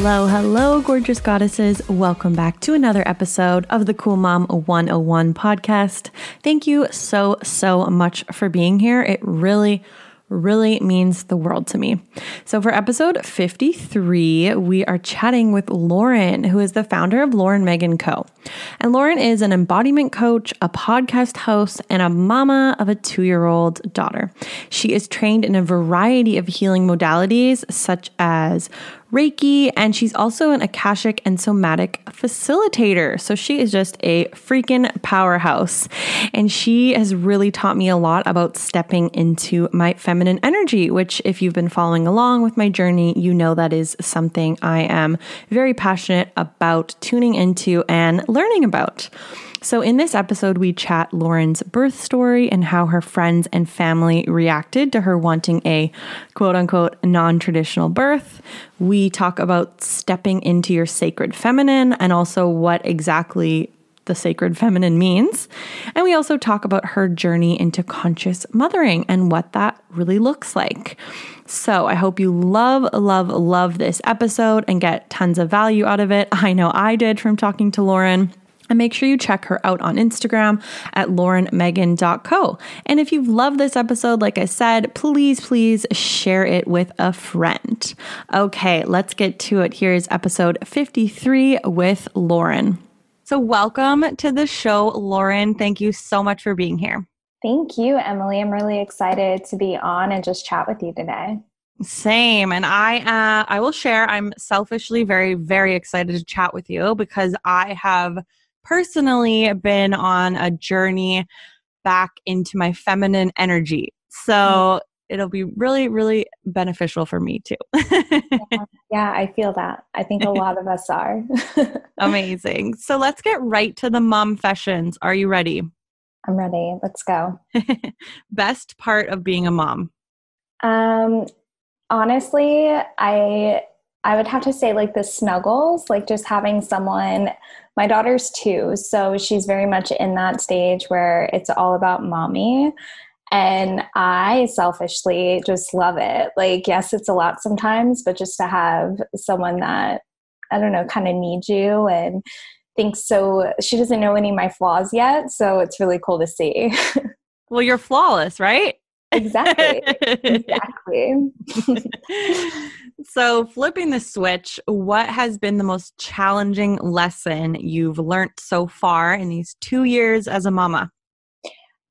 Hello, hello, gorgeous goddesses. Welcome back to another episode of the Cool Mom 101 podcast. Thank you so, so much for being here. It really, really means the world to me. So, for episode 53, we are chatting with Lauren, who is the founder of Lauren Megan Co. And Lauren is an embodiment coach, a podcast host, and a mama of a two year old daughter. She is trained in a variety of healing modalities, such as Reiki, and she's also an Akashic and somatic facilitator. So she is just a freaking powerhouse. And she has really taught me a lot about stepping into my feminine energy, which, if you've been following along with my journey, you know that is something I am very passionate about tuning into and learning about. So, in this episode, we chat Lauren's birth story and how her friends and family reacted to her wanting a quote unquote non traditional birth. We talk about stepping into your sacred feminine and also what exactly the sacred feminine means. And we also talk about her journey into conscious mothering and what that really looks like. So I hope you love, love, love this episode and get tons of value out of it. I know I did from talking to Lauren. And make sure you check her out on Instagram at laurenmegan.co. And if you've loved this episode, like I said, please, please share it with a friend. Okay, let's get to it. Here's episode 53 with Lauren. So, welcome to the show, Lauren. Thank you so much for being here. Thank you, Emily. I'm really excited to be on and just chat with you today. Same, and I uh, I will share. I'm selfishly very very excited to chat with you because I have personally been on a journey back into my feminine energy. So mm. it'll be really, really beneficial for me too. yeah, yeah, I feel that. I think a lot of us are. Amazing. So let's get right to the mom fashions. Are you ready? I'm ready. Let's go. Best part of being a mom? Um, honestly, I I would have to say like the snuggles, like just having someone my daughter's two, so she's very much in that stage where it's all about mommy. And I selfishly just love it. Like, yes, it's a lot sometimes, but just to have someone that, I don't know, kind of needs you and thinks so. She doesn't know any of my flaws yet. So it's really cool to see. well, you're flawless, right? Exactly. exactly. so, flipping the switch, what has been the most challenging lesson you've learned so far in these two years as a mama?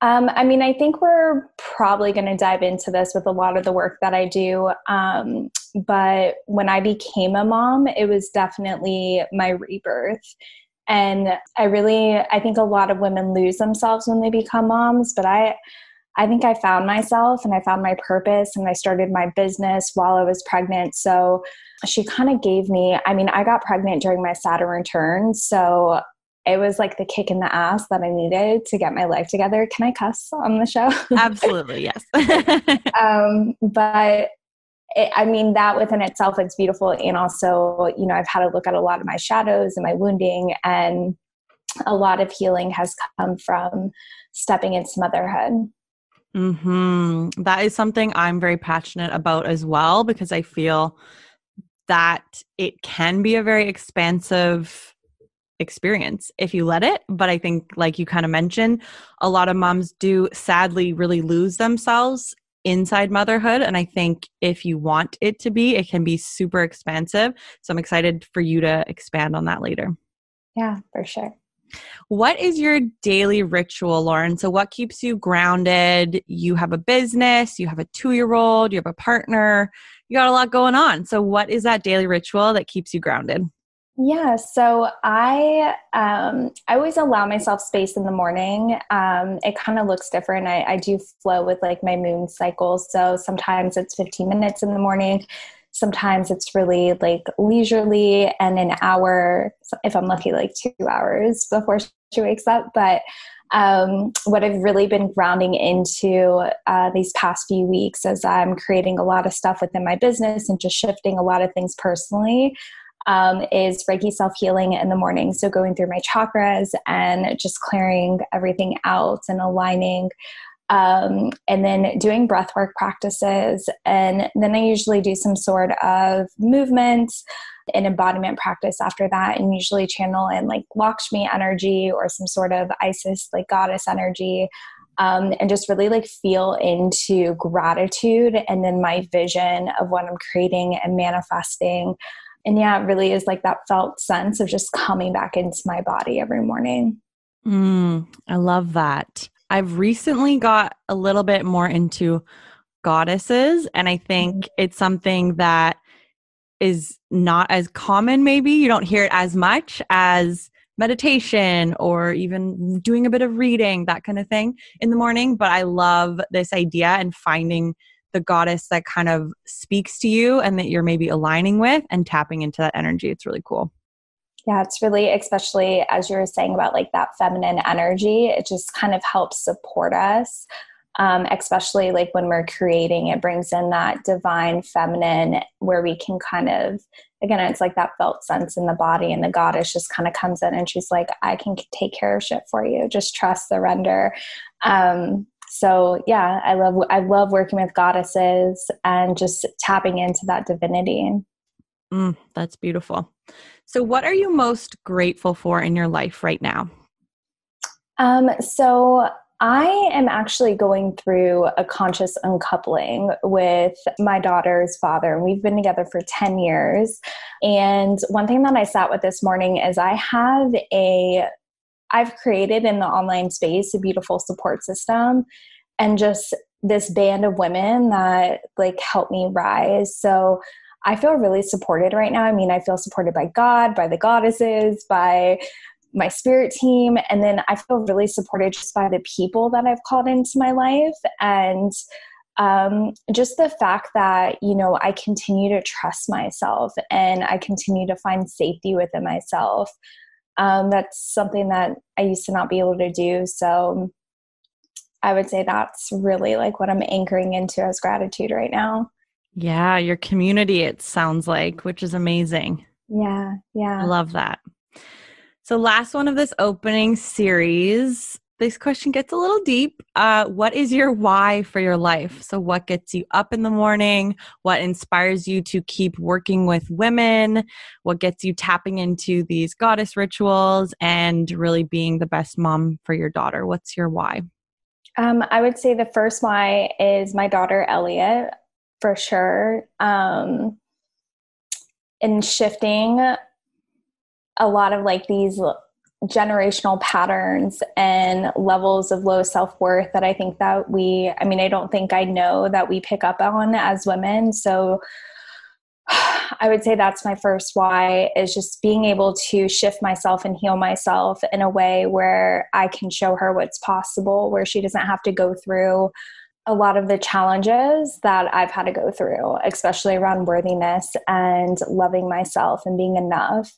Um, I mean, I think we're probably going to dive into this with a lot of the work that I do. Um, but when I became a mom, it was definitely my rebirth. And I really, I think a lot of women lose themselves when they become moms, but I, I think I found myself and I found my purpose and I started my business while I was pregnant. So she kind of gave me, I mean, I got pregnant during my Saturn return. So it was like the kick in the ass that I needed to get my life together. Can I cuss on the show? Absolutely, yes. um, but it, I mean, that within itself, it's beautiful. And also, you know, I've had to look at a lot of my shadows and my wounding, and a lot of healing has come from stepping into motherhood. Hmm. That is something I'm very passionate about as well because I feel that it can be a very expansive experience if you let it. But I think, like you kind of mentioned, a lot of moms do sadly really lose themselves inside motherhood. And I think if you want it to be, it can be super expansive. So I'm excited for you to expand on that later. Yeah, for sure. What is your daily ritual, Lauren? So, what keeps you grounded? You have a business, you have a two year old, you have a partner, you got a lot going on. So, what is that daily ritual that keeps you grounded? Yeah, so I um, I always allow myself space in the morning. Um, it kind of looks different. I, I do flow with like my moon cycles. So sometimes it's 15 minutes in the morning. Sometimes it's really like leisurely and an hour, if I'm lucky, like two hours before she wakes up. But um, what I've really been grounding into uh, these past few weeks as I'm creating a lot of stuff within my business and just shifting a lot of things personally um, is Reiki self healing in the morning. So going through my chakras and just clearing everything out and aligning. Um, and then doing breath work practices. And then I usually do some sort of movement and embodiment practice after that, and usually channel in like Lakshmi energy or some sort of Isis, like goddess energy. Um, and just really like feel into gratitude and then my vision of what I'm creating and manifesting and yeah, it really is like that felt sense of just coming back into my body every morning. Mm, I love that. I've recently got a little bit more into goddesses, and I think mm-hmm. it's something that is not as common, maybe. You don't hear it as much as meditation or even doing a bit of reading, that kind of thing in the morning. But I love this idea and finding the goddess that kind of speaks to you and that you're maybe aligning with and tapping into that energy. It's really cool. Yeah, it's really, especially as you were saying about like that feminine energy, it just kind of helps support us. Um, especially like when we're creating, it brings in that divine feminine where we can kind of, again, it's like that felt sense in the body, and the goddess just kind of comes in and she's like, I can take care of shit for you. Just trust, surrender. Um, so yeah i love i love working with goddesses and just tapping into that divinity mm, that's beautiful so what are you most grateful for in your life right now um, so I am actually going through a conscious uncoupling with my daughter's father, and we've been together for 10 years. And one thing that I sat with this morning is I have a I've created in the online space a beautiful support system and just this band of women that like help me rise. So I feel really supported right now. I mean, I feel supported by God, by the goddesses, by my spirit team, and then I feel really supported just by the people that I've called into my life and um, just the fact that you know I continue to trust myself and I continue to find safety within myself um, that's something that I used to not be able to do. So I would say that's really like what I'm anchoring into as gratitude right now. Yeah, your community, it sounds like, which is amazing. Yeah, yeah. I love that. So, last one of this opening series this question gets a little deep. Uh, what is your why for your life? So, what gets you up in the morning? What inspires you to keep working with women? What gets you tapping into these goddess rituals and really being the best mom for your daughter? What's your why? Um, I would say the first why is my daughter Elliot, for sure. Um, in shifting a lot of like these generational patterns and levels of low self-worth that I think that we I mean I don't think I know that we pick up on as women so I would say that's my first why is just being able to shift myself and heal myself in a way where I can show her what's possible where she doesn't have to go through a lot of the challenges that I've had to go through especially around worthiness and loving myself and being enough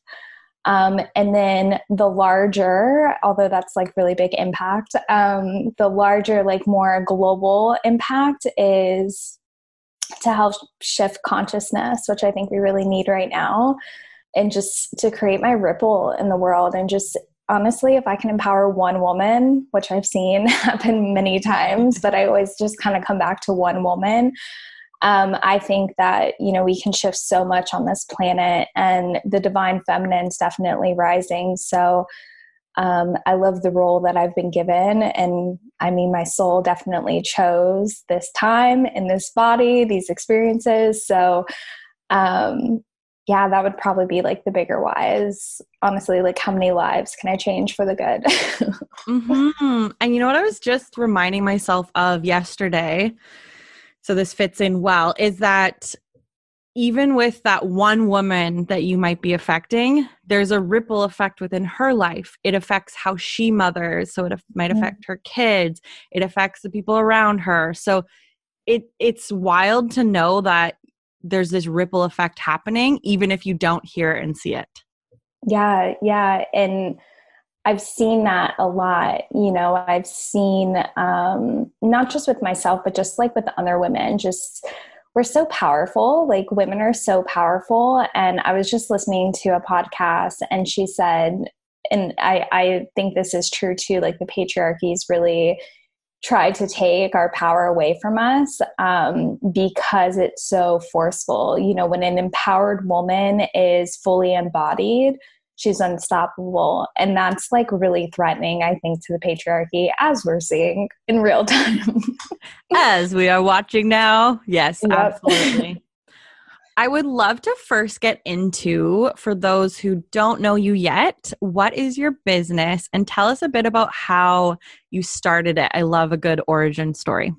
um, and then the larger, although that's like really big impact, um, the larger, like more global impact is to help shift consciousness, which I think we really need right now, and just to create my ripple in the world. And just honestly, if I can empower one woman, which I've seen happen many times, but I always just kind of come back to one woman um, I think that you know we can shift so much on this planet, and the divine feminine is definitely rising. So um, I love the role that I've been given, and I mean, my soul definitely chose this time in this body, these experiences. So, um, yeah, that would probably be like the bigger why is honestly like how many lives can I change for the good? mm-hmm. And you know what I was just reminding myself of yesterday so this fits in well is that even with that one woman that you might be affecting, there's a ripple effect within her life. It affects how she mothers, so it might mm-hmm. affect her kids. It affects the people around her. So it it's wild to know that there's this ripple effect happening even if you don't hear and see it. Yeah, yeah, and I've seen that a lot. You know, I've seen um, not just with myself, but just like with other women, just we're so powerful. Like women are so powerful. And I was just listening to a podcast and she said, and I, I think this is true too, like the patriarchy's really tried to take our power away from us um, because it's so forceful. You know, when an empowered woman is fully embodied, she's unstoppable. And that's like really threatening, I think, to the patriarchy as we're seeing in real time. as we are watching now. Yes, yep. absolutely. I would love to first get into, for those who don't know you yet, what is your business and tell us a bit about how you started it. I love a good origin story.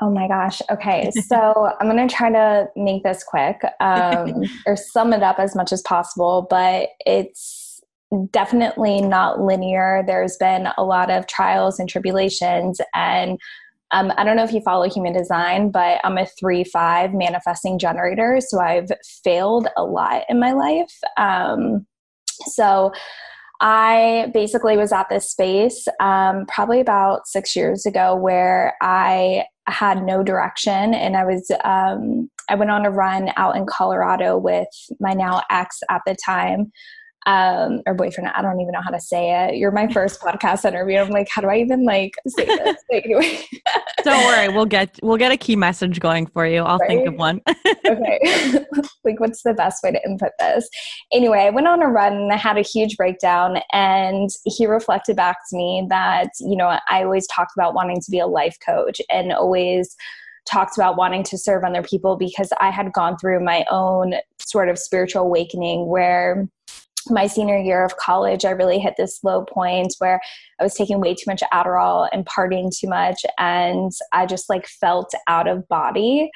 Oh my gosh. Okay. So I'm going to try to make this quick um, or sum it up as much as possible, but it's definitely not linear. There's been a lot of trials and tribulations. And um, I don't know if you follow human design, but I'm a 3 5 manifesting generator. So I've failed a lot in my life. Um, so I basically was at this space um, probably about six years ago where I had no direction and I was um, I went on a run out in Colorado with my now ex at the time um, or boyfriend. I don't even know how to say it. You're my first podcast interview. I'm like, how do I even like say this? anyway. don't worry, we'll get we'll get a key message going for you. I'll right? think of one. okay. like what's the best way to input this? Anyway, I went on a run and I had a huge breakdown and he reflected back to me that, you know, I always talked about wanting to be a life coach and always talked about wanting to serve other people because I had gone through my own sort of spiritual awakening where my senior year of college, I really hit this low point where I was taking way too much Adderall and partying too much, and I just like felt out of body.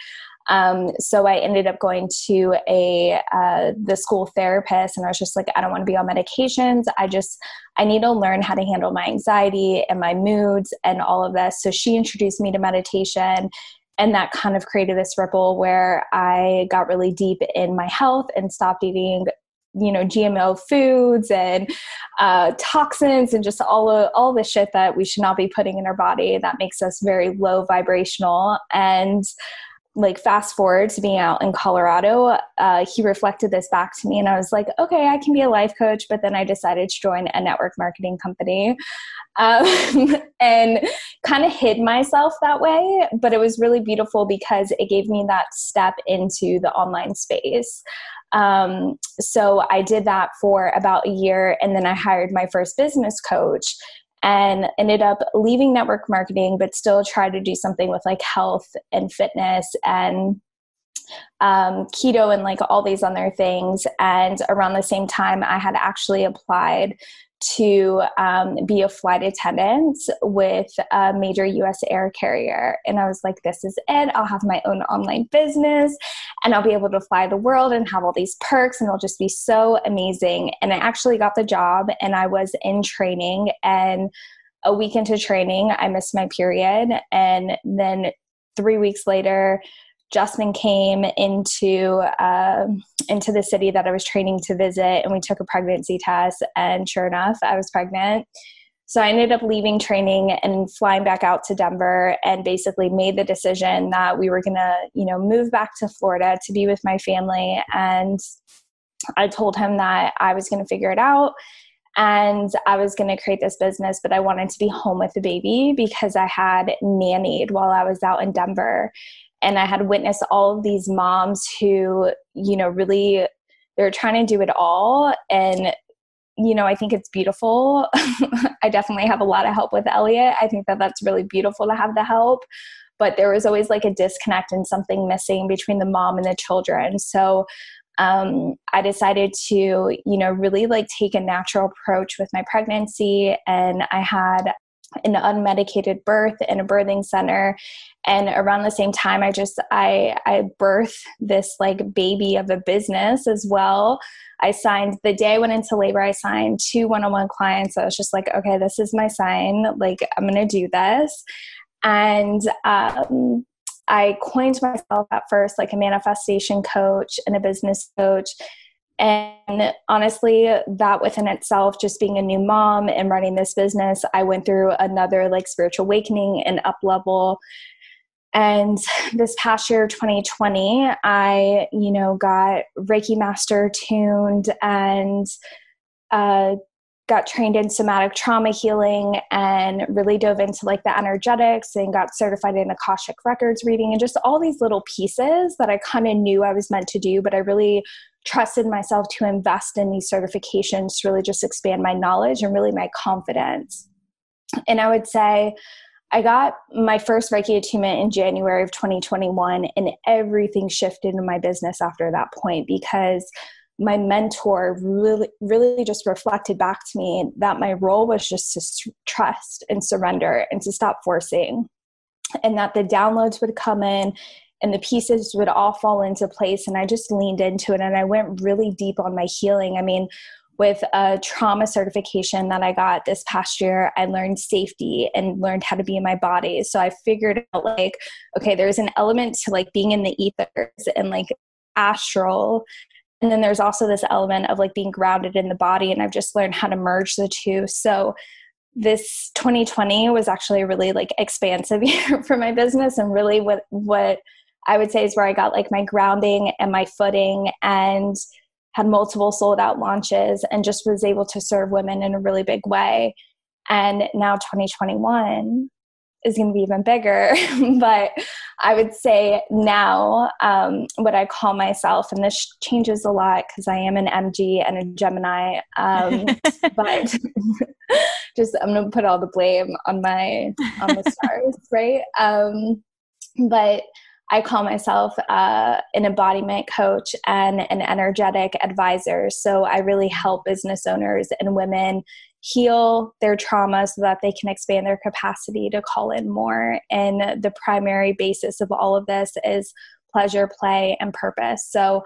Um, so I ended up going to a uh, the school therapist, and I was just like, I don't want to be on medications. I just I need to learn how to handle my anxiety and my moods and all of this. So she introduced me to meditation. And that kind of created this ripple where I got really deep in my health and stopped eating you know gmo foods and uh, toxins and just all of, all the shit that we should not be putting in our body that makes us very low vibrational. And like fast forward to being out in colorado uh, he reflected this back to me and i was like okay i can be a life coach but then i decided to join a network marketing company um, and kind of hid myself that way but it was really beautiful because it gave me that step into the online space um, so I did that for about a year, and then I hired my first business coach and ended up leaving network marketing, but still try to do something with like health and fitness and um, keto and like all these other things. And around the same time, I had actually applied to um, be a flight attendant with a major US air carrier. And I was like, this is it. I'll have my own online business and I'll be able to fly the world and have all these perks and it'll just be so amazing. And I actually got the job and I was in training. And a week into training, I missed my period. And then three weeks later, Justin came into uh, into the city that I was training to visit, and we took a pregnancy test. And sure enough, I was pregnant. So I ended up leaving training and flying back out to Denver, and basically made the decision that we were gonna, you know, move back to Florida to be with my family. And I told him that I was gonna figure it out and I was going to create this business, but I wanted to be home with the baby because I had nannied while I was out in Denver and I had witnessed all of these moms who, you know, really they're trying to do it all and you know, I think it's beautiful. I definitely have a lot of help with Elliot. I think that that's really beautiful to have the help, but there was always like a disconnect and something missing between the mom and the children. So um, I decided to, you know, really like take a natural approach with my pregnancy. And I had an unmedicated birth in a birthing center. And around the same time i just i i birthed this like baby of a business as well. I signed the day i went into labor i signed two one-on-one clients. I was just like okay this is my sign. Like i'm gonna do this. And um, i coined myself at first like a manifestation coach and a business coach and honestly, that within itself, just being a new mom and running this business, I went through another like spiritual awakening and up level. And this past year, 2020, I, you know, got Reiki Master tuned and uh, got trained in somatic trauma healing and really dove into like the energetics and got certified in Akashic Records reading and just all these little pieces that I kind of knew I was meant to do, but I really trusted myself to invest in these certifications to really just expand my knowledge and really my confidence. And I would say, I got my first Reiki attunement in January of 2021, and everything shifted in my business after that point because my mentor really, really just reflected back to me that my role was just to trust and surrender and to stop forcing, and that the downloads would come in and the pieces would all fall into place and i just leaned into it and i went really deep on my healing. I mean with a trauma certification that i got this past year i learned safety and learned how to be in my body. So i figured out like okay there's an element to like being in the ethers and like astral and then there's also this element of like being grounded in the body and i've just learned how to merge the two. So this 2020 was actually a really like expansive year for my business and really what what I would say is where I got like my grounding and my footing and had multiple sold out launches and just was able to serve women in a really big way. And now 2021 is going to be even bigger. but I would say now, um, what I call myself, and this changes a lot because I am an MG and a Gemini, um, but just I'm going to put all the blame on my on the stars, right? Um, but I call myself uh, an embodiment coach and an energetic advisor. So I really help business owners and women heal their trauma so that they can expand their capacity to call in more. And the primary basis of all of this is pleasure, play, and purpose. So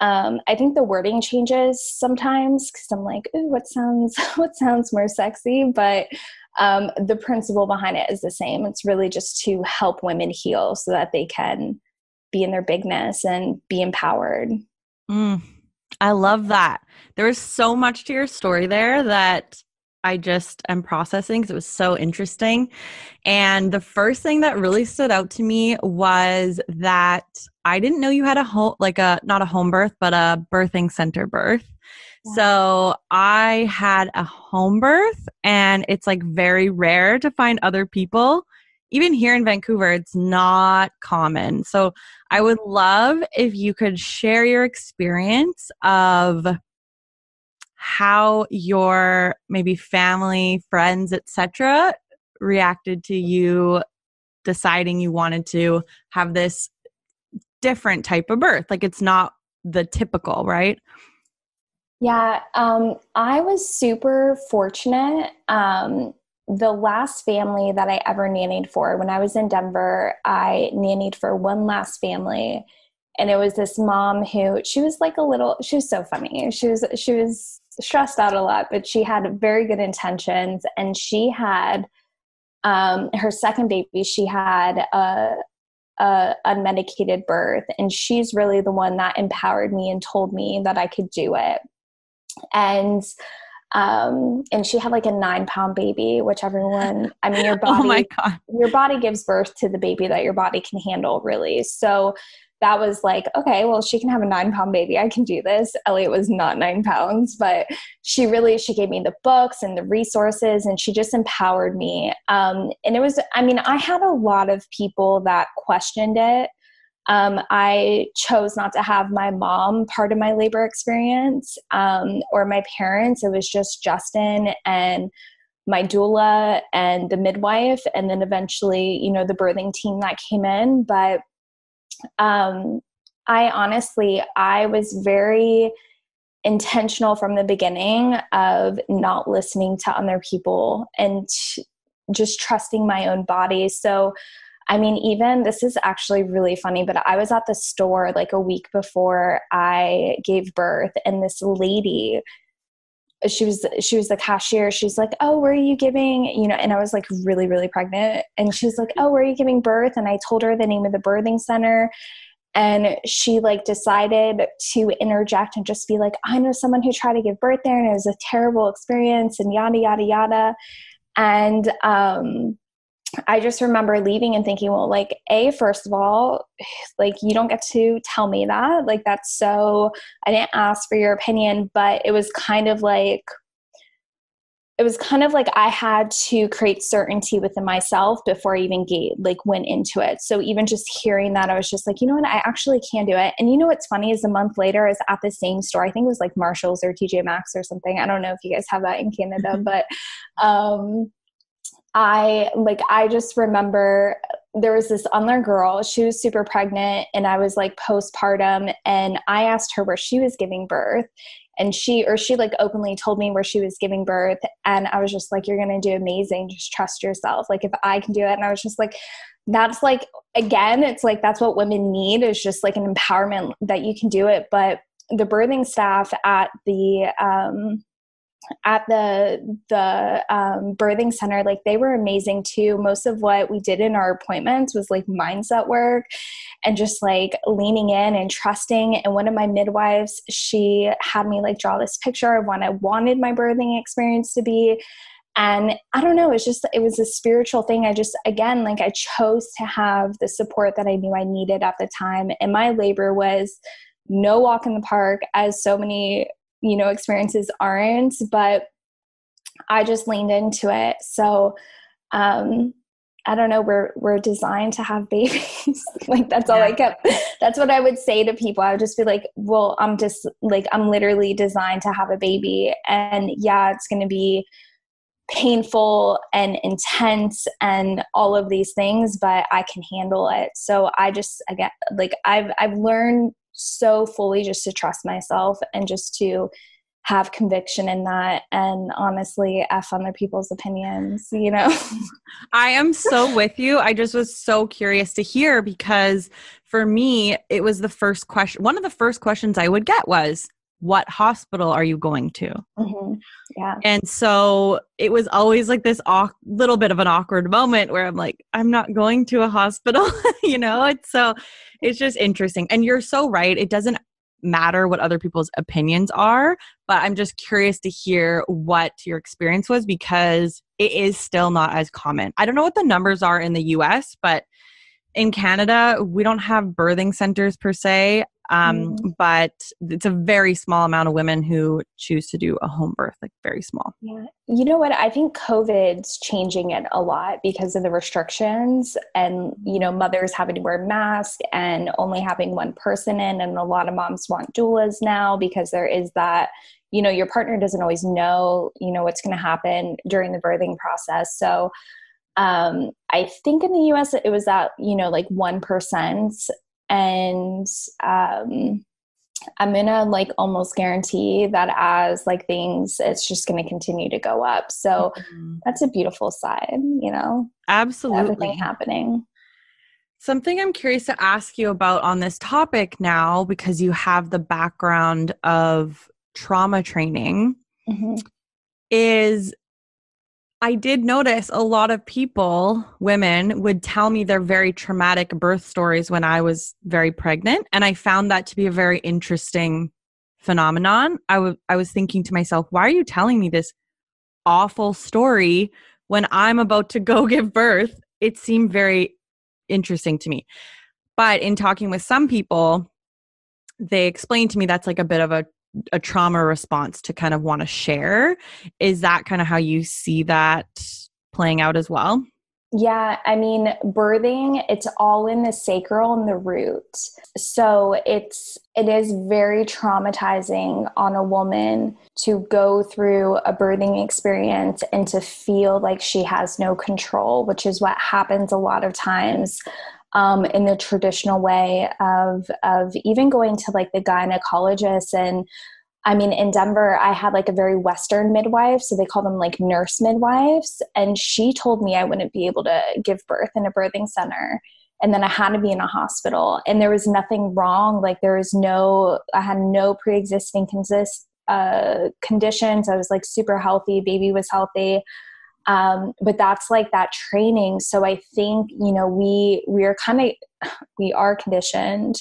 um, I think the wording changes sometimes because I'm like, ooh, what sounds what sounds more sexy? But um, the principle behind it is the same. It's really just to help women heal so that they can be in their bigness and be empowered. Mm, I love that. There was so much to your story there that I just am processing because it was so interesting. And the first thing that really stood out to me was that I didn't know you had a home, like a, not a home birth, but a birthing center birth. So I had a home birth, and it's like very rare to find other people. Even here in Vancouver, it's not common. So I would love if you could share your experience of how your maybe family, friends, etc., reacted to you deciding you wanted to have this different type of birth. Like it's not the typical, right? Yeah, um, I was super fortunate. Um, the last family that I ever nannied for, when I was in Denver, I nannied for one last family, and it was this mom who she was like a little. She was so funny. She was she was stressed out a lot, but she had very good intentions, and she had um, her second baby. She had a, a unmedicated birth, and she's really the one that empowered me and told me that I could do it and um and she had like a nine pound baby which everyone i mean your body oh my God. your body gives birth to the baby that your body can handle really so that was like okay well she can have a nine pound baby i can do this elliot was not nine pounds but she really she gave me the books and the resources and she just empowered me um, and it was i mean i had a lot of people that questioned it um, I chose not to have my mom part of my labor experience um, or my parents. It was just Justin and my doula and the midwife, and then eventually, you know, the birthing team that came in. But um, I honestly, I was very intentional from the beginning of not listening to other people and just trusting my own body. So, I mean, even this is actually really funny, but I was at the store like a week before I gave birth, and this lady she was she was the cashier. She's like oh where are you giving? You know and i was like really really pregnant. And she's like oh where are you giving birth? And i told her the name of the birthing center. And she like decided to interject and just be like i know someone who tried to give birth there and it was a terrible experience and yada yada yada. And um I just remember leaving and thinking, well, like, A, first of all, like, you don't get to tell me that. Like, that's so, I didn't ask for your opinion, but it was kind of like, it was kind of like I had to create certainty within myself before I even gave, like went into it. So even just hearing that, I was just like, you know what, I actually can do it. And you know what's funny is a month later, I was at the same store. I think it was like Marshalls or TJ Maxx or something. I don't know if you guys have that in Canada, mm-hmm. but um, I like I just remember there was this other girl, she was super pregnant and I was like postpartum and I asked her where she was giving birth and she or she like openly told me where she was giving birth and I was just like you're going to do amazing, just trust yourself. Like if I can do it and I was just like that's like again it's like that's what women need is just like an empowerment that you can do it but the birthing staff at the um at the the um, birthing center like they were amazing too. Most of what we did in our appointments was like mindset work and just like leaning in and trusting. And one of my midwives she had me like draw this picture of what i wanted my birthing experience to be. And i don't know it's just it was a spiritual thing. I just again like i chose to have the support that i knew i needed at the time. And my labor was no walk in the park as so many you know experiences aren't but i just leaned into it. So um i don't know we're we're designed to have babies. Like that's all i kept that's what i would say to people. I would just be like well i'm just like i'm literally designed to have a baby. And yeah it's going to be painful and intense and all of these things but i can handle it. So i just again like i've i've learned so fully just to trust myself and just to have conviction in that and honestly f on other people's opinions you know? I am so with you. I just was so curious to hear because for me it was the first question one of the first questions i would get was what hospital are you going to? Mm-hmm. yeah. And so it was always like this aw- little bit of an awkward moment where i'm like i'm not going to a hospital you know? It's so it's just interesting. And you're so right it doesn't matter what other people's opinions are but i'm just curious to hear what your experience was because it is still not as common. I don't know what the numbers are in the us but in canada we don't have birthing centers per se um, mm. But it's a very small amount of women who choose to do a home birth, like very small. Yeah. You know what? I think COVID's changing it a lot because of the restrictions and, you know, mothers having to wear masks and only having one person in. And a lot of moms want doulas now because there is that you know your partner doesn't always know you know what's going to happen during the birthing process so um, I think in the US it was at, you know, like 1% and um, i'm gonna like almost guarantee that as like things it's just gonna continue to go up so mm-hmm. that's a beautiful side you know absolutely everything happening Something I'm curious to ask you about on this topic now, because you have the background of trauma training, mm-hmm. is I did notice a lot of people, women, would tell me their very traumatic birth stories when I was very pregnant. And I found that to be a very interesting phenomenon. I, w- I was thinking to myself, why are you telling me this awful story when I'm about to go give birth? It seemed very interesting to me. But in talking with some people, they explained to me that's like a bit of a a trauma response to kind of want to share. Is that kind of how you see that playing out as well? Yeah, I mean, birthing, it's all in the sacral and the root. So it's it is very traumatizing on a woman to go through a birthing experience and to feel like she has no control, which is what happens a lot of times um, in the traditional way of of even going to like the gynecologist and I mean, in Denver, I had like a very Western midwife, so they call them like nurse midwives. And she told me I wouldn't be able to give birth in a birthing center. And then I had to be in a hospital. And there was nothing wrong. Like, there was no, I had no pre existing consist, uh, conditions. I was like super healthy, baby was healthy. Um, but that's like that training. So I think, you know, we, we are kind of, we are conditioned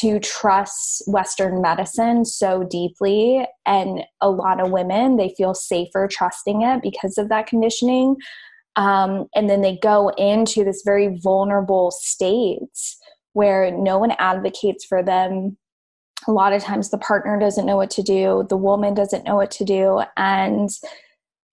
to trust Western medicine so deeply. And a lot of women, they feel safer trusting it because of that conditioning. Um, and then they go into this very vulnerable states where no one advocates for them. A lot of times the partner doesn't know what to do, the woman doesn't know what to do. And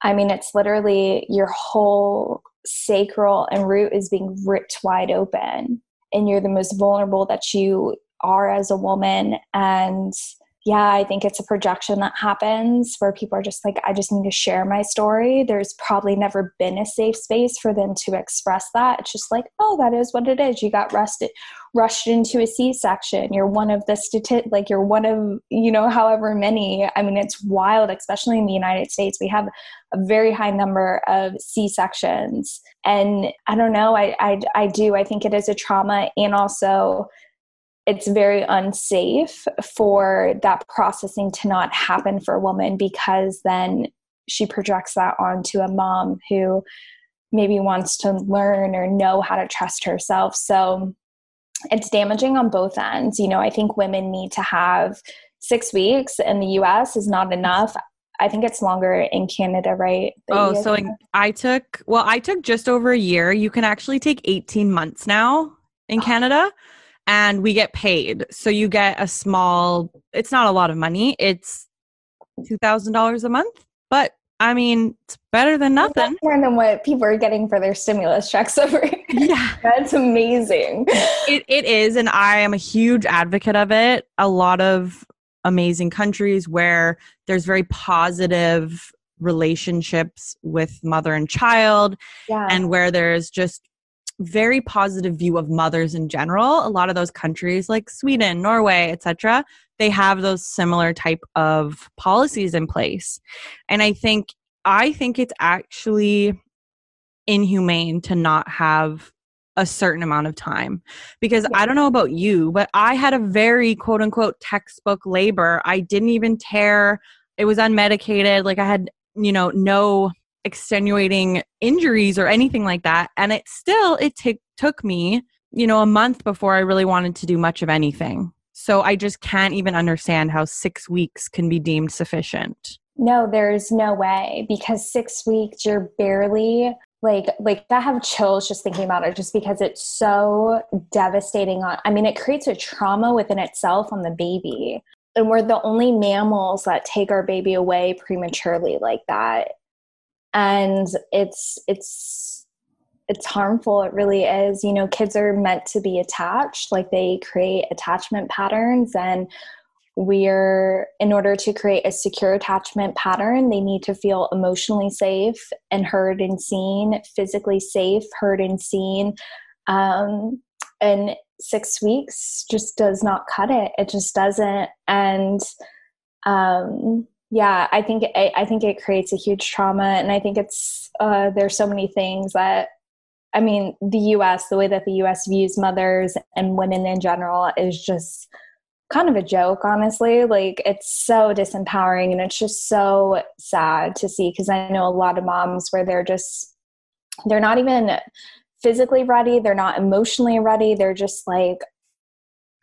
I mean, it's literally your whole sacral and root is being ripped wide open and you're the most vulnerable that you are as a woman and yeah, I think it's a projection that happens where people are just like, I just need to share my story. There's probably never been a safe space for them to express that. It's just like, oh, that is what it is. You got rusted, rushed into a C-section. You're one of the stati- like you're one of you know however many. I mean, it's wild, especially in the United States. We have a very high number of C-sections, and I don't know. I I, I do. I think it is a trauma, and also it's very unsafe for that processing to not happen for a woman because then she projects that onto a mom who maybe wants to learn or know how to trust herself. So it's damaging on both ends. You know, I think women need to have six weeks in the US is not enough. I think it's longer in Canada, right? Oh, so in, I took, well, I took just over a year. You can actually take 18 months now in oh. Canada and we get paid. So you get a small, it's not a lot of money. It's $2,000 a month, but I mean, it's better than nothing. more than what people are getting for their stimulus checks over here. Yeah. That's amazing. It, it is. And I am a huge advocate of it. A lot of amazing countries where there's very positive relationships with mother and child yeah. and where there's just very positive view of mothers in general. A lot of those countries like Sweden, Norway, etc., they have those similar type of policies in place. And I think I think it's actually inhumane to not have a certain amount of time because yeah. I don't know about you, but I had a very quote unquote textbook labor. I didn't even tear. It was unmedicated. Like I had, you know, no extenuating injuries or anything like that. And it still it t- took me you know a month before i really wanted to do much of anything. So i just can't even understand how six weeks can be deemed sufficient. No there's no way because six weeks you're barely like like i have chills just thinking about it just because it's so devastating on i mean it creates a trauma within itself on the baby. And we're the only mammals that take our baby away prematurely like that and it's it's it's harmful. It really is. You know kids are meant to be attached. Like they create attachment patterns and we're in order to create a secure attachment pattern they need to feel emotionally safe and heard and seen physically safe heard and seen. Um, and six weeks just does not cut it. It just doesn't. And um, yeah i think it, i think it creates a huge trauma and i think it's uh, there's so many things that i mean the us the way that the us views mothers and women in general is just kind of a joke honestly. Like it's so disempowering and it's just so sad to see because i know a lot of moms where they're just they're not even physically ready they're not emotionally ready they're just like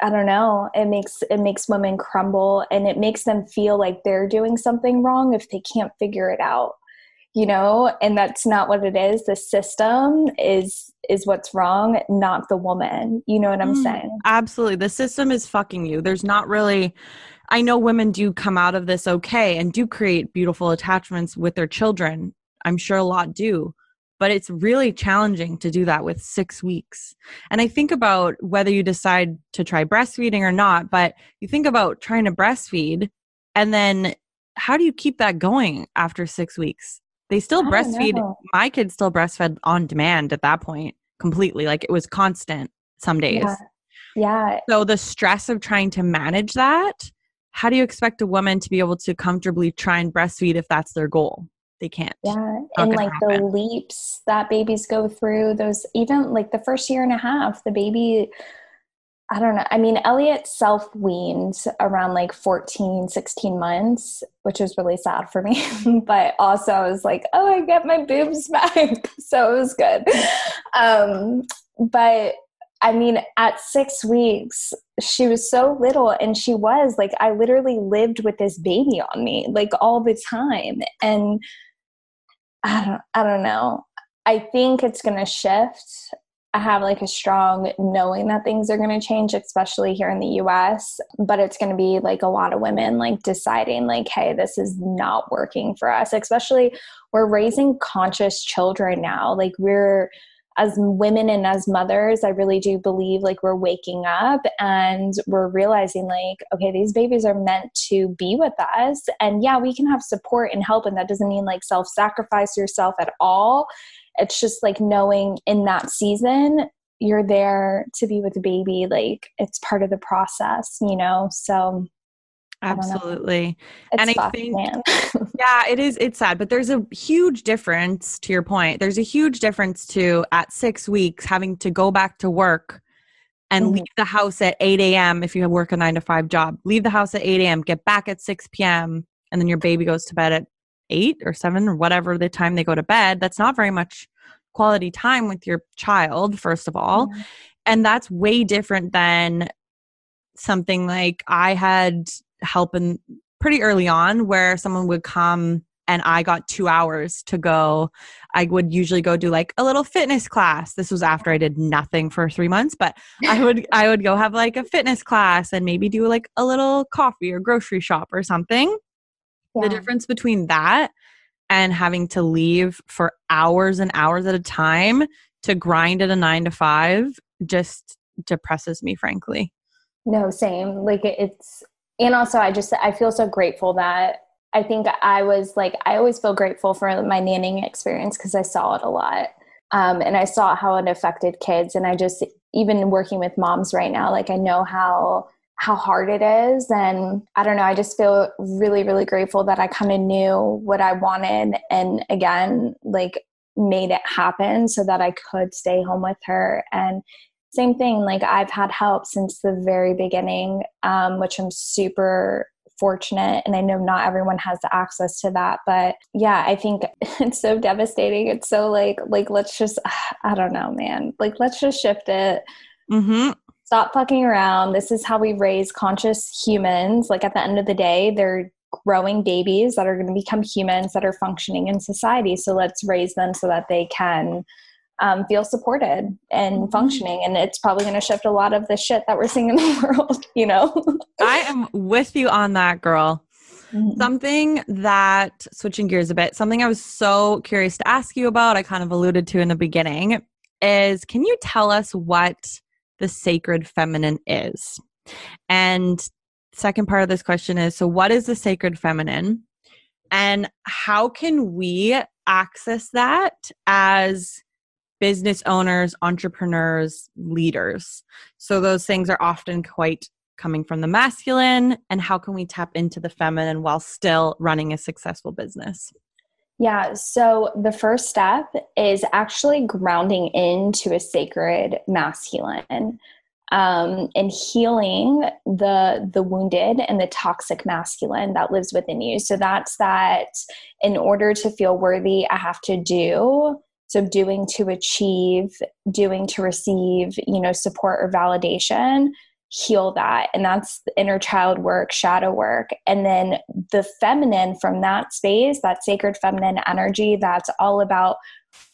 I don't know, it makes it makes women crumble and it makes them feel like they're doing something wrong if they can't figure it out. You know, and that's not what it is. The system is is what's wrong, not the woman. You know what I'm mm, saying? Absolutely. The system is fucking you. There's not really I know women do come out of this okay and do create beautiful attachments with their children. I'm sure a lot do but it's really challenging to do that with six weeks. And I think about whether you decide to try breastfeeding or not, but you think about trying to breastfeed and then how do you keep that going after six weeks? They still breastfeed. My kids still breastfed on demand at that point completely. Like it was constant some days. Yeah. yeah. So the stress of trying to manage that how do you expect a woman to be able to comfortably try and breastfeed if that's their goal? They can't. Yeah. And like happen. the leaps that babies go through, those even like the first year and a half, the baby I don't know. I mean, Elliot self weaned around like 14, 16 months, which was really sad for me. but also, I was like, oh, I get my boobs back. so it was good. Um, but I mean, at six weeks, she was so little, and she was like, I literally lived with this baby on me like all the time. And I don't, I don't know. I think it's going to shift. I have like a strong knowing that things are going to change, especially here in the US. But it's going to be like a lot of women like deciding, like, hey, this is not working for us. Especially, we're raising conscious children now. Like, we're, as women and as mothers, I really do believe like we're waking up and we're realizing, like, okay, these babies are meant to be with us. And yeah, we can have support and help. And that doesn't mean like self sacrifice yourself at all it's just like knowing in that season you're there to be with the baby like it's part of the process you know so absolutely and i think yeah it is it's sad but there's a huge difference to your point there's a huge difference to at six weeks having to go back to work and mm-hmm. leave the house at 8 a.m if you work a nine to five job leave the house at 8 a.m get back at 6 p.m and then your baby goes to bed at eight or seven or whatever the time they go to bed, that's not very much quality time with your child, first of all. Mm-hmm. And that's way different than something like I had help in pretty early on where someone would come and I got two hours to go. I would usually go do like a little fitness class. This was after I did nothing for three months, but I would I would go have like a fitness class and maybe do like a little coffee or grocery shop or something. The difference between that and having to leave for hours and hours at a time to grind at a nine to five just depresses me, frankly. No, same. Like it's, and also I just, I feel so grateful that I think I was like, I always feel grateful for my nannying experience because I saw it a lot. Um, and I saw how it affected kids. And I just, even working with moms right now, like I know how how hard it is. And I don't know, I just feel really, really grateful that I kind of knew what I wanted. And again, like made it happen so that I could stay home with her. And same thing, like I've had help since the very beginning, um, which I'm super fortunate and i know not everyone has access to that but yeah i think it's so devastating it's so like like let's just i don't know man like let's just shift it mm-hmm stop fucking around. This is how we raise conscious humans. Like at the end of the day, they're growing babies that are going to become humans that are functioning in society. So let's raise them so that they can um, feel supported and mm-hmm. functioning. And it's probably going to shift a lot of the shit that we're seeing in the world, you know? I am with you on that, girl. Mm-hmm. Something that, switching gears a bit, something I was so curious to ask you about, I kind of alluded to in the beginning, is can you tell us what the sacred feminine is. And second part of this question is so what is the sacred feminine and how can we access that as business owners, entrepreneurs, leaders? So those things are often quite coming from the masculine and how can we tap into the feminine while still running a successful business? Yeah, so the first step is actually grounding into a sacred masculine um, and healing the the wounded and the toxic masculine that lives within you. So that's that. In order to feel worthy, I have to do. So doing to achieve, doing to receive, you know, support or validation heal that. And that's the inner child work shadow work. And then the feminine from that space that sacred feminine energy that's all about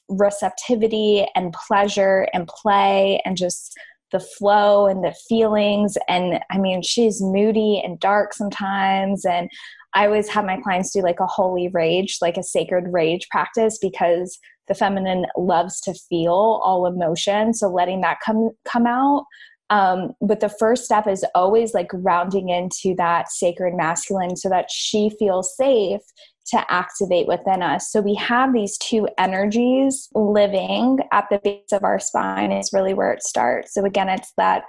receptivity and pleasure and play and just the flow and the feelings. And i mean she's moody and dark sometimes. And i always have my clients do like a holy rage like a sacred rage practice because the feminine loves to feel all emotion so letting that come come out um, but the first step is always like rounding into that sacred masculine so that she feels safe to activate within us. So we have these two energies living at the base of our spine, is really where it starts. So again, it's that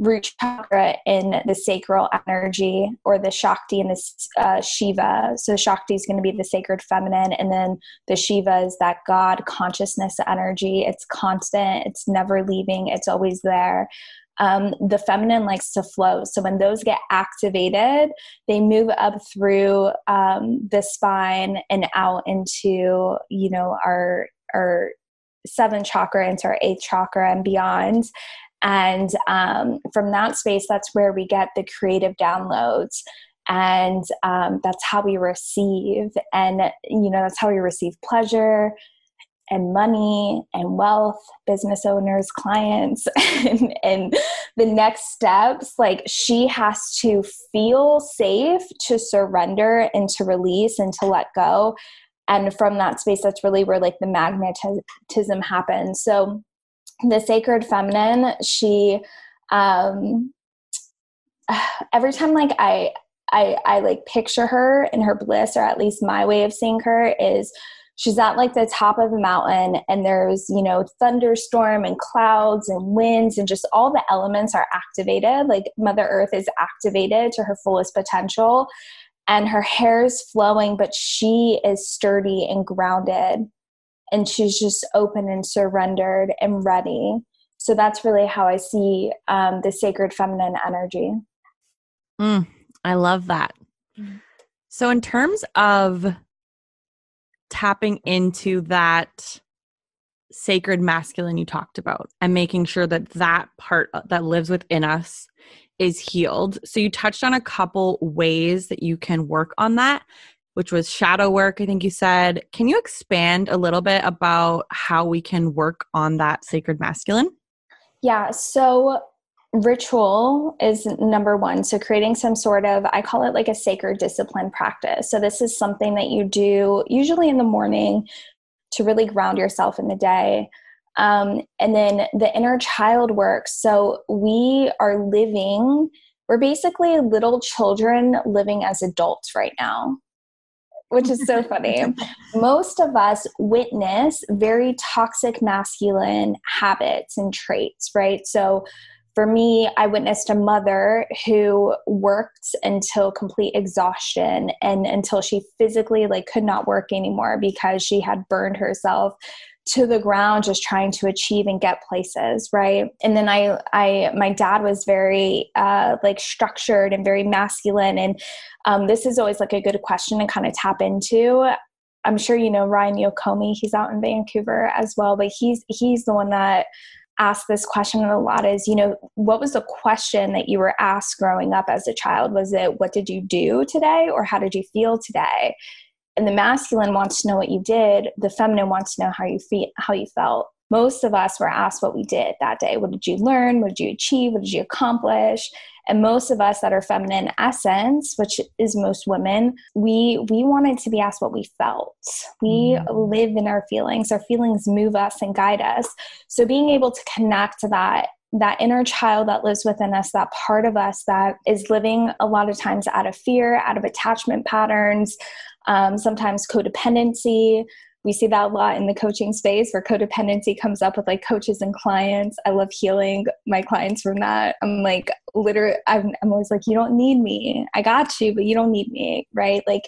root chakra in the sacral energy or the Shakti and the uh, Shiva. So Shakti is going to be the sacred feminine, and then the Shiva is that God consciousness energy. It's constant, it's never leaving, it's always there. Um, the feminine likes to flow. So when those get activated, they move up through um, the spine and out into, you know, our our seventh chakra into our eighth chakra and beyond. And um, from that space, that's where we get the creative downloads. And um, that's how we receive. And, you know, that's how we receive pleasure and money and wealth, business owners, clients. and, and the next steps, like she has to feel safe to surrender and to release and to let go. And from that space, that's really where like the magnetism happens. So, the sacred feminine she um every time like i i i like picture her in her bliss or at least my way of seeing her is she's at like the top of a mountain and there's you know thunderstorm and clouds and winds and just all the elements are activated like mother earth is activated to her fullest potential and her hair is flowing but she is sturdy and grounded and she's just open and surrendered and ready. So that's really how I see um, the sacred feminine energy. Mm, I love that. So, in terms of tapping into that sacred masculine you talked about and making sure that that part that lives within us is healed. So, you touched on a couple ways that you can work on that which was shadow work, I think you said. Can you expand a little bit about how we can work on that sacred masculine? Yeah, so ritual is number one. So, creating some sort of, I call it like a sacred discipline practice. So, this is something that you do usually in the morning to really ground yourself in the day. Um, and then the inner child work. So, we are living, we're basically little children living as adults right now which is so funny. Most of us witness very toxic masculine habits and traits, right? So for me, I witnessed a mother who worked until complete exhaustion and until she physically like could not work anymore because she had burned herself to the ground just trying to achieve and get places right? And then i i my dad was very uh like structured and very masculine. And um this is always like a good question to kind of tap into. I'm sure you know ryan yokome. He's out in vancouver as well but he's he's the one that asked this question a lot is you know what was the question that you were asked growing up as a child? Was it what did you do today or how did you feel today and the masculine wants to know what you did. The feminine wants to know how you feel how you felt. Most of us were asked what we did that day. What did you learn? What did you achieve? What did you accomplish? And most of us that are feminine essence which is most women we we wanted to be asked what we felt. We mm. live in our feelings. Our feelings move us and guide us. So being able to connect to that that inner child that lives within us, that part of us that is living a lot of times out of fear, out of attachment patterns, um, sometimes codependency. We see that a lot in the coaching space where codependency comes up with like coaches and clients. I love healing my clients from that. I'm like, literally, I'm, I'm always like, you don't need me. I got you, but you don't need me, right? Like,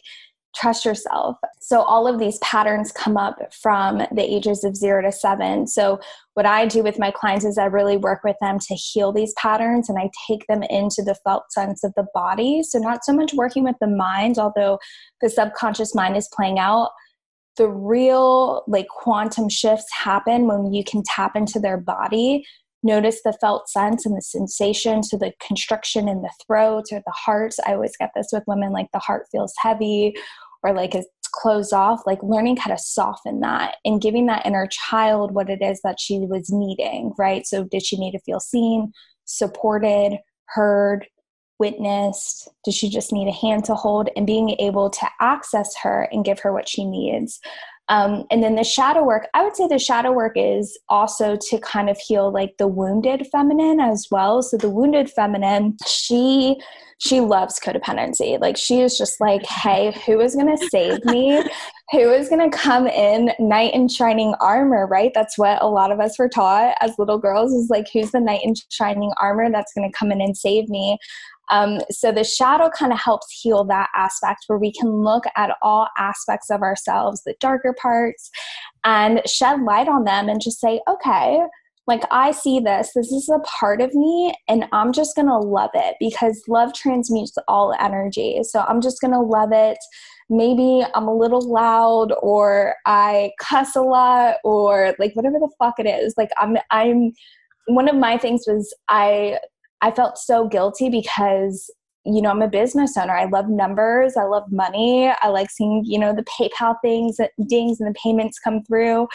trust yourself. So, all of these patterns come up from the ages of zero to seven. So, what I do with my clients is I really work with them to heal these patterns and I take them into the felt sense of the body. So, not so much working with the mind, although the subconscious mind is playing out. The real like quantum shifts happen when you can tap into their body notice the felt sense and the sensation to the constriction in the throat or the heart. I always get this with women like the heart feels heavy or like it's closed off, like learning how to soften that and giving that inner child what it is that she was needing, right? So, did she need to feel seen, supported, heard, witnessed? Does she just need a hand to hold? And being able to access her and give her what she needs. Um, and then the shadow work, I would say the shadow work is also to kind of heal like the wounded feminine as well. So the wounded feminine, she she loves codependency. Like she is just like, hey, who is gonna save me? who is gonna come in knight in shining armor, right? That's what a lot of us were taught as little girls is like, who's the knight in shining armor that's gonna come in and save me? Um, so the shadow kind of helps heal that aspect where we can look at all aspects of ourselves, the darker parts, and shed light on them and just say, okay, like I see this, this is a part of me, and I'm just gonna love it because love transmutes all energy. So I'm just gonna love it. Maybe I'm a little loud or I cuss a lot or like whatever the fuck it is. Like I'm I'm one of my things was I I felt so guilty because you know, I'm a business owner. I love numbers. I love money. I like seeing, you know, the PayPal things, dings, and the payments come through.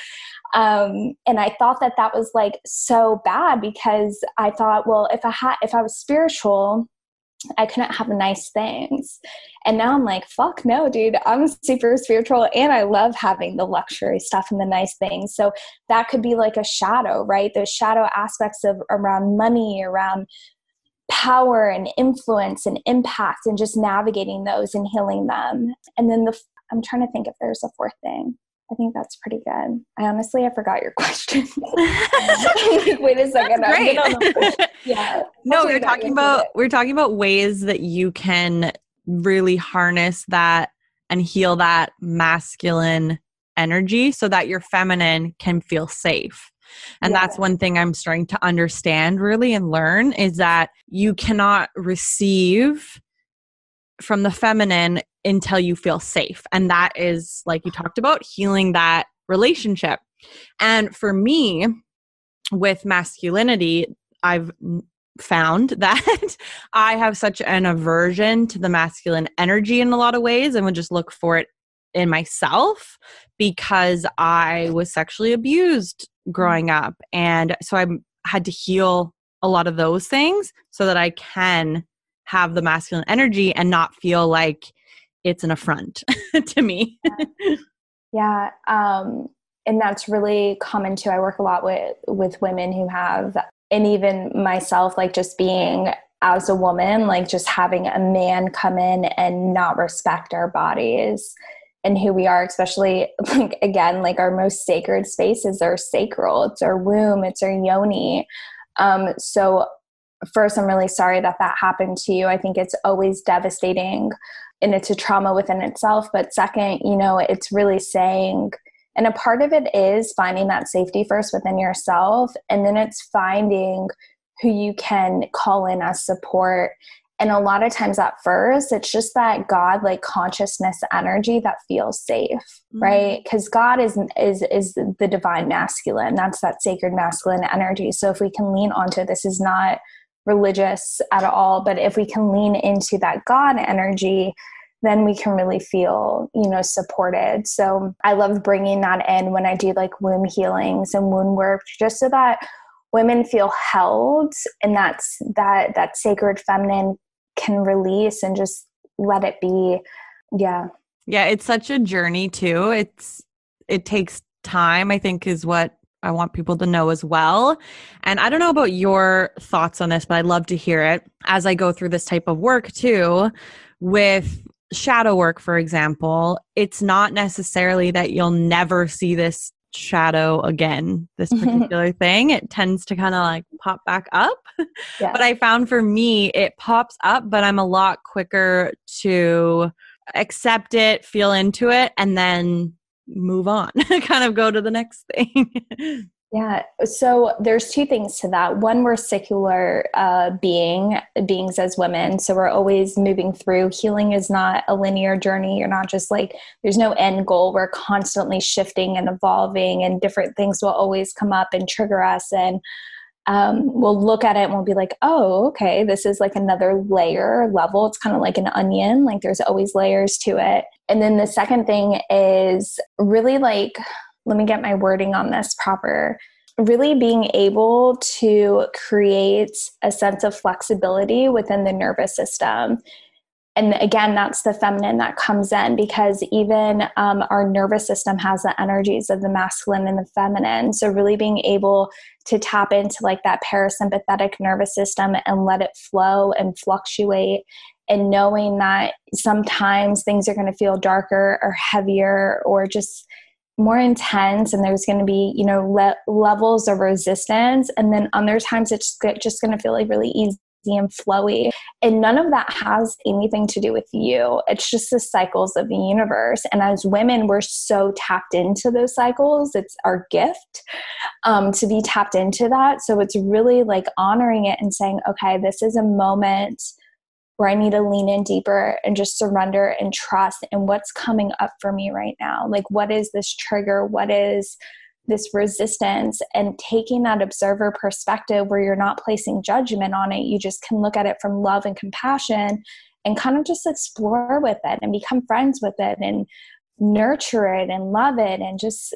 Um, and I thought that that was like so bad because I thought, well, if I had, if I was spiritual, I couldn't have nice things. And now I'm like, fuck no, dude. I'm super spiritual and I love having the luxury stuff and the nice things. So that could be like a shadow, right? Those shadow aspects of around money, around power and influence and impact and just navigating those and healing them. And then the I'm trying to think if there's a fourth thing. I think that's pretty good. I honestly I forgot your question. Wait a second. great. yeah. No, we're talking about we're talking about ways that you can really harness that and heal that masculine energy so that your feminine can feel safe. And yeah. that's one thing I'm starting to understand really and learn is that you cannot receive from the feminine until you feel safe. And that is, like you talked about, healing that relationship. And for me, with masculinity, I've found that I have such an aversion to the masculine energy in a lot of ways and would just look for it in myself because I was sexually abused growing up. And so I had to heal a lot of those things so that I can have the masculine energy and not feel like it's an affront to me. yeah. Um, and that's really common too. I work a lot with with women who have and even myself like just being as a woman like just having a man come in and not respect our bodies and who we are especially like again like our most sacred space is our sacral. It's our womb. It's our yoni. Um, so first i'm really sorry that that happened to you. I think it's always devastating and it's a trauma within itself. But second you know it's really saying and a part of it is finding that safety first within yourself and then it's finding who you can call in as support and a lot of times at first it's just that god like consciousness energy that feels safe mm-hmm. right? Because god is is is the divine masculine. That's that sacred masculine energy. So if we can lean onto this is not religious at all but if we can lean into that god energy then we can really feel you know supported. So i love bringing that in when i do like womb healings and wound work just so that women feel held and that's that that sacred feminine can release and just let it be. Yeah. Yeah, it's such a journey too. It's it takes time, I think is what I want people to know as well. And I don't know about your thoughts on this, but I'd love to hear it as I go through this type of work too with shadow work for example. It's not necessarily that you'll never see this shadow again this particular thing. It tends to kind of like pop back up. Yeah. but i found for me it pops up but i'm a lot quicker to accept it feel into it and then move on kind of go to the next thing Yeah. So there's two things to that. One, we're secular uh, being beings as women, so we're always moving through. Healing is not a linear journey. You're not just like there's no end goal. We're constantly shifting and evolving, and different things will always come up and trigger us. And um, we'll look at it and we'll be like, oh, okay, this is like another layer level. It's kind of like an onion. Like there's always layers to it. And then the second thing is really like let me get my wording on this proper. Really being able to create a sense of flexibility within the nervous system. And again that's the feminine that comes in because even um, our nervous system has the energies of the masculine and the feminine. So really being able to tap into like that parasympathetic nervous system and let it flow and fluctuate and knowing that sometimes things are going to feel darker or heavier or just more intense and there's going to be you know le- levels of resistance and then other times it's just going to feel like really easy and flowy. And none of that has anything to do with you. It's just the cycles of the universe. And as women, we're so tapped into those cycles. It's our gift um, to be tapped into that. So it's really like honoring it and saying, okay, this is a moment where I need to lean in deeper and just surrender and trust and what's coming up for me right now. Like, what is this trigger? What is this resistance and taking that observer perspective where you're not placing judgment on it you just can look at it from love and compassion and kind of just explore with it and become friends with it and nurture it and love it and just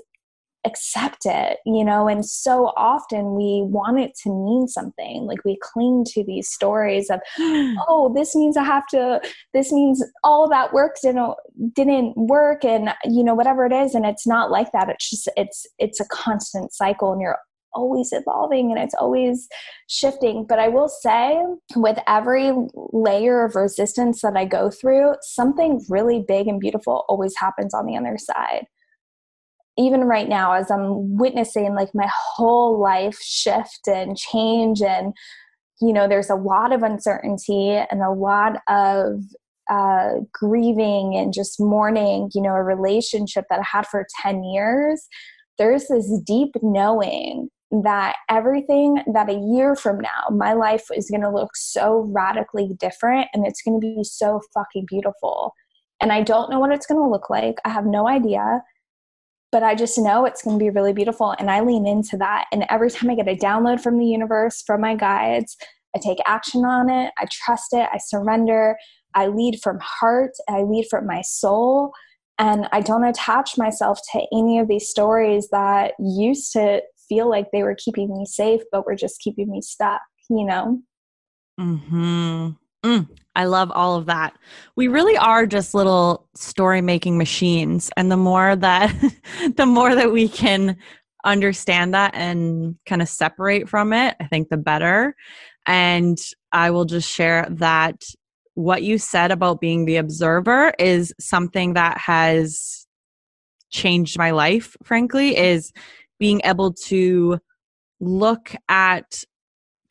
accept it, you know, and so often we want it to mean something. Like we cling to these stories of, oh, this means I have to, this means all that work didn't didn't work and you know, whatever it is. And it's not like that. It's just it's it's a constant cycle and you're always evolving and it's always shifting. But I will say, with every layer of resistance that I go through, something really big and beautiful always happens on the other side even right now as i'm witnessing like my whole life shift and change and you know there's a lot of uncertainty and a lot of uh, grieving and just mourning you know a relationship that i had for 10 years. There's this deep knowing that everything that a year from now my life is going to look so radically different and it's going to be so fucking beautiful. And i don't know what it's going to look like. I have no idea but I just know it's going to be really beautiful. And I lean into that. And every time I get a download from the universe, from my guides, I take action on it. I trust it. I surrender. I lead from heart. I lead from my soul. And I don't attach myself to any of these stories that used to feel like they were keeping me safe, but were just keeping me stuck, you know? Hmm. Mm, I love all of that. We really are just little story making machines. And the more that the more that we can understand that and kind of separate from it, I think the better. And I will just share that what you said about being the observer is something that has changed my life, frankly, is being able to look at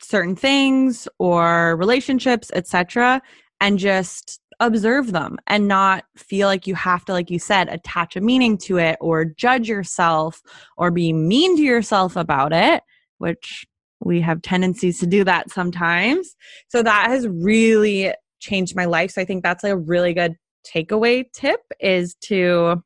certain things or relationships, etc., and just observe them and not feel like you have to like you said attach a meaning to it or judge yourself or be mean to yourself about it, which we have tendencies to do that sometimes. So that has really changed my life. So I think that's a really good takeaway tip is to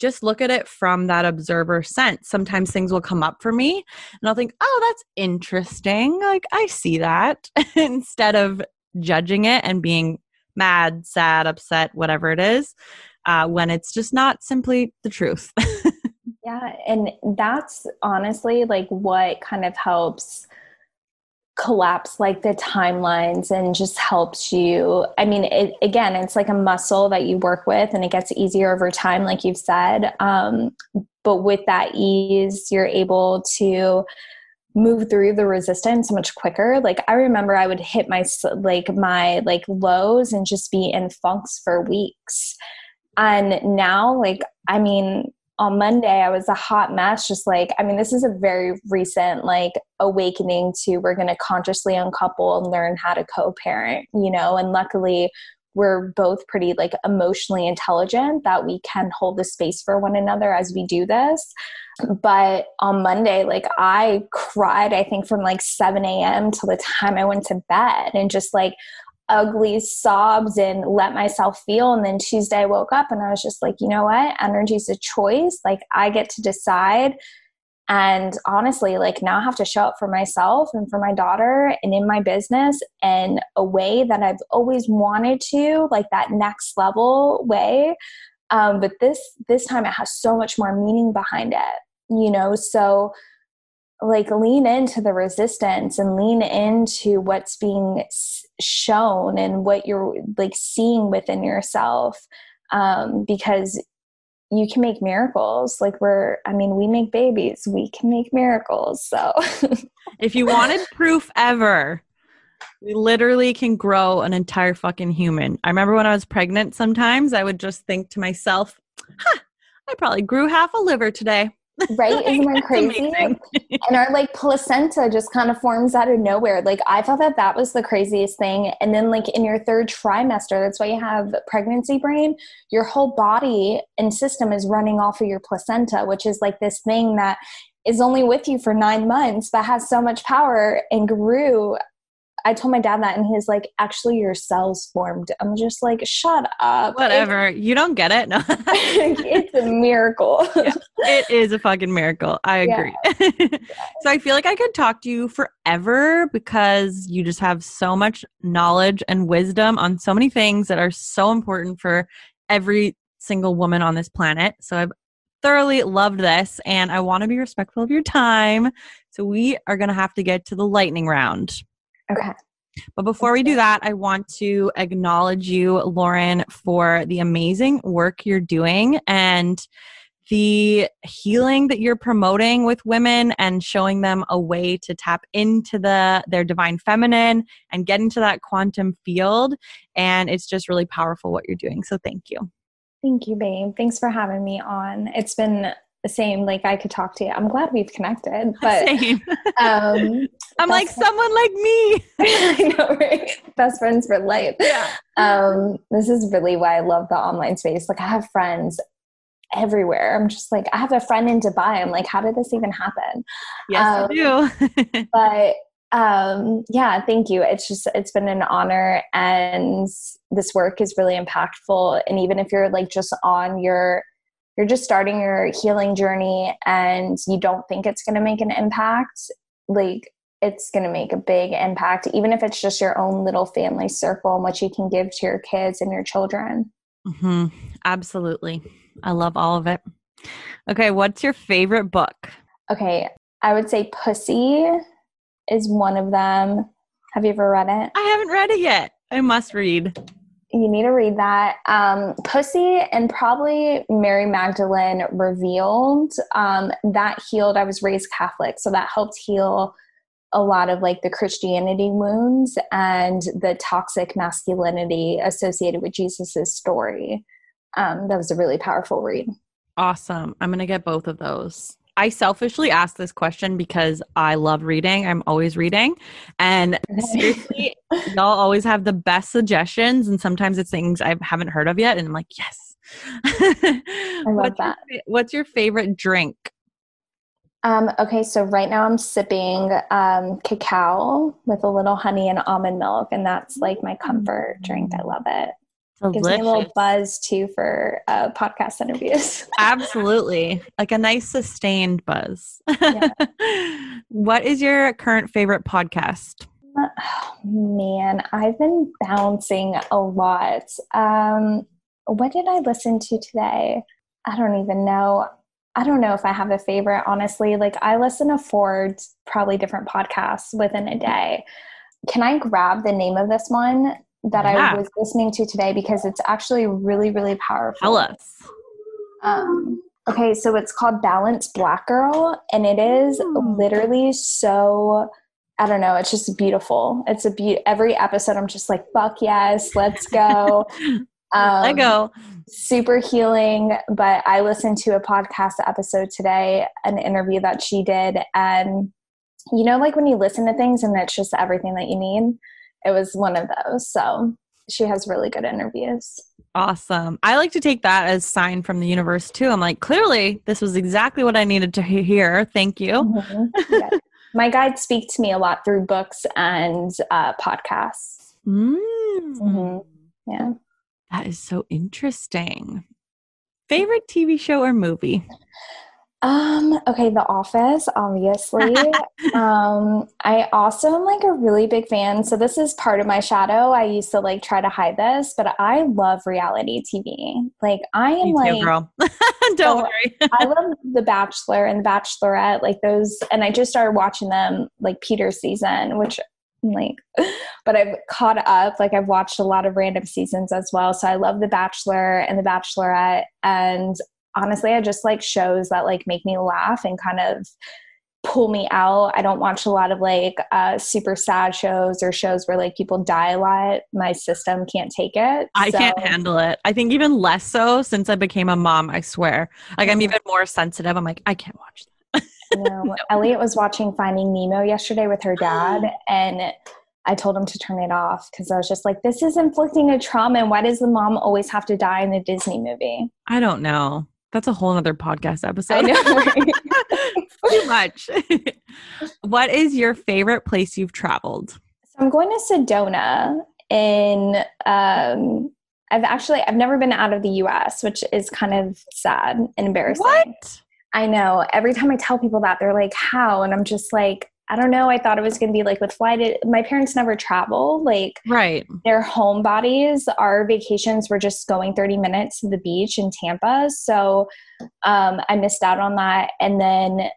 just look at it from that observer sense. Sometimes things will come up for me and I'll think, oh, that's interesting. Like, I see that instead of judging it and being mad, sad, upset, whatever it is, uh, when it's just not simply the truth. yeah. And that's honestly like what kind of helps collapse like the timelines and just helps you i mean it, again it's like a muscle that you work with and it gets easier over time like you've said um, but with that ease you're able to move through the resistance much quicker. Like i remember i would hit my like my like lows and just be in funks for weeks. And now like i mean on Monday, I was a hot mess. Just like, I mean, this is a very recent like awakening to we're going to consciously uncouple and learn how to co parent, you know, and luckily we're both pretty like emotionally intelligent that we can hold the space for one another as we do this. But on Monday, like I cried, I think from like 7 a.m. till the time I went to bed and just like ugly sobs and let myself feel. And then Tuesday I woke up and I was just like, you know what? Energy is a choice. Like I get to decide. And honestly, like now I have to show up for myself and for my daughter and in my business in a way that I've always wanted to, like that next level way. Um, but this this time it has so much more meaning behind it, you know. So like lean into the resistance and lean into what's being shown and what you're like seeing within yourself um, because you can make miracles. Like we're i mean we make babies. We can make miracles so. If you wanted proof ever we literally can grow an entire fucking human. I remember when i was pregnant sometimes i would just think to myself huh, i probably grew half a liver today right? Isn't that crazy? and our like placenta just kind of forms out of nowhere. Like i thought that that was the craziest thing. And then like in your third trimester that's why you have pregnancy brain your whole body and system is running off of your placenta which is like this thing that is only with you for nine months but has so much power and grew I told my dad that, and he's like, "Actually, your cells formed." I'm just like, "Shut up." Whatever. It's, you don't get it. No, it's a miracle. Yeah, it is a fucking miracle. I agree. Yeah. so I feel like I could talk to you forever because you just have so much knowledge and wisdom on so many things that are so important for every single woman on this planet. So I've thoroughly loved this, and I want to be respectful of your time. So we are going to have to get to the lightning round. Okay. But before we do that, I want to acknowledge you, Lauren, for the amazing work you're doing and the healing that you're promoting with women and showing them a way to tap into the their divine feminine and get into that quantum field. And it's just really powerful what you're doing. So thank you. Thank you babe. Thanks for having me on. It's been same like i could talk to you. I'm glad we've connected but um i'm like someone like me. I know right? Best friends for life. Yeah. Um this is really why i love the online space. Like i have friends everywhere. I'm just like i have a friend in dubai. I'm like how did this even happen? Yes um, I do. but um yeah thank you. It's just it's been an honor and this work is really impactful. And even if you're like just on your you're just starting your healing journey and you don't think it's going to make an impact, like it's going to make a big impact, even if it's just your own little family circle and what you can give to your kids and your children. Mm-hmm. Absolutely. I love all of it. Okay, what's your favorite book? Okay, I would say Pussy is one of them. Have you ever read it? I haven't read it yet. I must read you need to read that. Um, Pussy and probably Mary Magdalene revealed um, that healed. I was raised Catholic, so that helped heal a lot of like the Christianity wounds and the toxic masculinity associated with Jesus's story. Um, that was a really powerful read. Awesome. I'm going to get both of those. I selfishly ask this question because I love reading. I'm always reading. And seriously, y'all always have the best suggestions. And sometimes it's things I haven't heard of yet. And I'm like, yes. I love what's that. Your, what's your favorite drink? Um, okay, so right now I'm sipping um, cacao with a little honey and almond milk, and that's like my comfort drink. I love it. Delicious. Gives me a little buzz too for uh, podcast interviews. Absolutely. Like a nice sustained buzz. Yeah. what is your current favorite podcast? Oh, man, I've been bouncing a lot. Um, what did I listen to today? I don't even know. I don't know if I have a favorite, honestly. Like, I listen to four probably different podcasts within a day. Can I grab the name of this one? That yeah. I was listening to today because it's actually really, really powerful. Tell us. Um, okay, so it's called Balanced Black Girl, and it is mm. literally so. I don't know. It's just beautiful. It's a be- every episode. I'm just like, fuck yes, let's go. Um, Let go. Super healing. But I listened to a podcast episode today, an interview that she did, and you know, like when you listen to things and it's just everything that you need it was one of those. So she has really good interviews. Awesome. I like to take that as sign from the universe too. I'm like, clearly this was exactly what I needed to hear. Thank you. Mm-hmm. Yeah. My guides speak to me a lot through books and uh, podcasts. Mm. Mm-hmm. Yeah. That is so interesting. Favorite TV show or movie? Um, okay, The Office, obviously. um, I also am like a really big fan. So this is part of my shadow. I used to like try to hide this, but I love reality TV. Like I am Me like too, girl. Don't So, worry. I love The Bachelor and The Bachelorette, like those and I just started watching them like Peter's season, which like but I've caught up. Like I've watched a lot of random seasons as well. So I love The Bachelor and The Bachelorette and honestly i just like shows that like make me laugh and kind of pull me out i don't watch a lot of like uh, super sad shows or shows where like people die a lot my system can't take it I So- can't handle it. I think even less so since I became a mom, I swear. Like I'm Mhm. even more sensitive. I'm like, I can't watch that. you know, elliot was watching finding nemo yesterday with her dad and i told him to turn it off because i was just like this is inflicting a trauma and why does the mom always have to die in a disney movie I don't know. That's a whole other podcast episode. i know right? Too much. what is your favorite place you've traveled? So I'm going to Sedona in um I've actually I've never been out of the US, which is kind of sad and embarrassing. What? I know. Every time I tell people that they're like, "How?" and I'm just like, I don't know. I thought it was going to be like with flight. My parents never travel. Like Right. they're homebodies. Our vacations were just going 30 minutes to the beach in Tampa. So um, I missed out on that. And then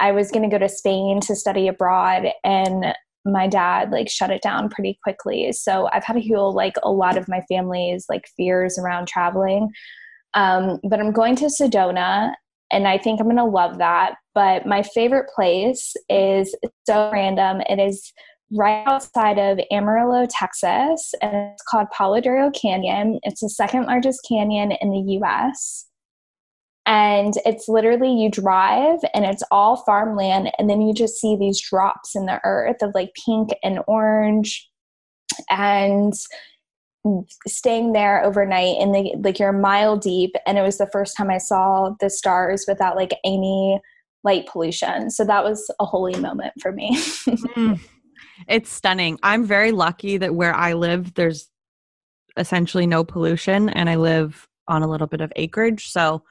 I was going to go to Spain to study abroad, and my dad like shut it down pretty quickly. So I've had to heal like a lot of my family's like fears around traveling. Um, but I'm going to Sedona, and I think I'm going to love that. But my favorite place is so random. It is right outside of Amarillo, Texas, and it's called Palo Duro Canyon. It's the second largest canyon in the US. And it's literally you drive and it's all farmland, and then you just see these drops in the earth of like pink and orange. And staying there overnight and the, like you're a mile deep and it was the first time i saw the stars without like any light pollution so that was a holy moment for me Mm. It's stunning. I'm very lucky that where I live, there's essentially no pollution, and I live on a little bit of acreage. So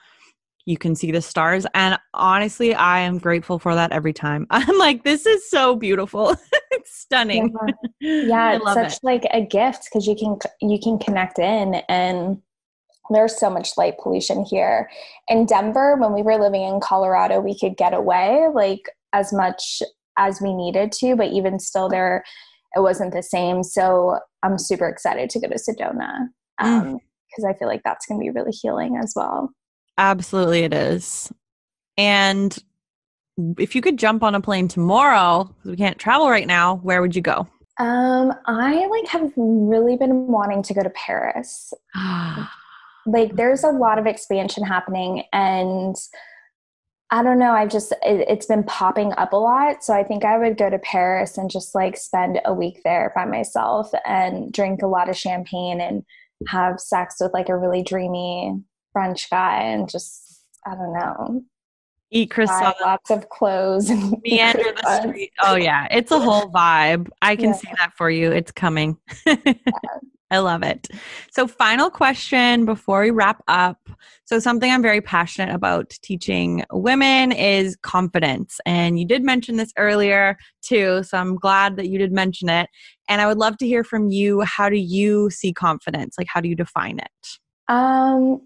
you can see the stars. And honestly, I am grateful for that every time. I'm like, this is so beautiful. stunning. yeah I it's such it. like a gift because you can you can connect in and there's so much light pollution here in denver when we were living in colorado we could get away like as much as we needed to but even still there it wasn't the same so i'm super excited to go to sedona Mm. because i feel like that's going to be really healing as well Absolutely, it is. And if you could jump on a plane tomorrow, 'cause we can't travel right now, where would you go? um i like have really been wanting to go to paris like there's a lot of expansion happening and i don't know I've just it, it's been popping up a lot so i think i would go to paris and just like spend a week there by myself and drink a lot of champagne and have sex with like a really dreamy french guy and just i don't know Eat buy lots of clothes and meander the street. Oh yeah, it's a whole vibe. I can Yeah. see that for you. It's coming. I love it. So, final question before we wrap up. So, something I'm very passionate about teaching women is confidence. And you did mention this earlier too. So, I'm glad that you did mention it. And I would love to hear from you. How do you see confidence? Like, how do you define it? Um,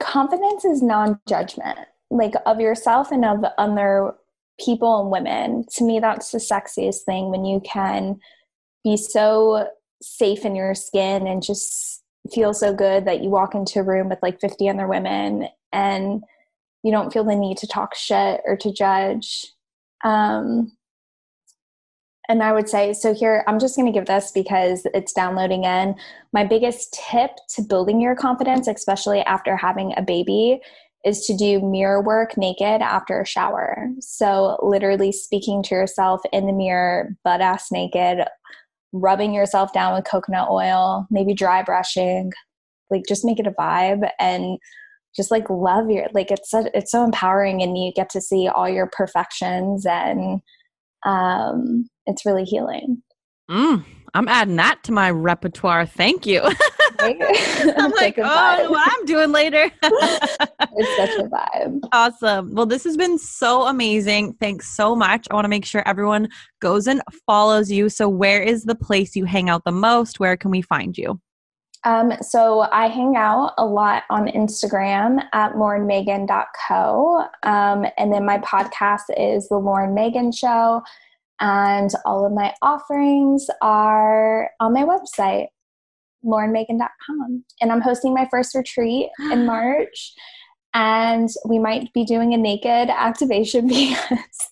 confidence is non-judgment, like of yourself and of other people and women. To me, that's the sexiest thing when you can be so safe in your skin and just feel so good that you walk into a room with like 50 other women and you don't feel the need to talk shit or to judge. Um, and I would say, so here, I'm just going to give this because it's downloading in. My biggest tip to building your confidence, especially after having a baby, is to do mirror work naked after a shower. So, literally speaking to yourself in the mirror, butt ass naked, rubbing yourself down with coconut oil, maybe dry brushing, like just make it a vibe and just like love your like it's so, it's so empowering and you get to see all your perfections and um it's really healing Mm, I'm adding that to my repertoire. Thank you. I'm like, oh, what I'm doing later. it's such a vibe. Awesome. Well, this has been so amazing. Thanks so much. I want to make sure everyone goes and follows you. So, where is the place you hang out the most? Where can we find you? Um, so I hang out a lot on Instagram at laurenmegan.co. Um, and then my podcast is The Lauren Megan Show. And all of my offerings are on my website, laurenmegan.com. And I'm hosting my first retreat in March and we might be doing a naked activation because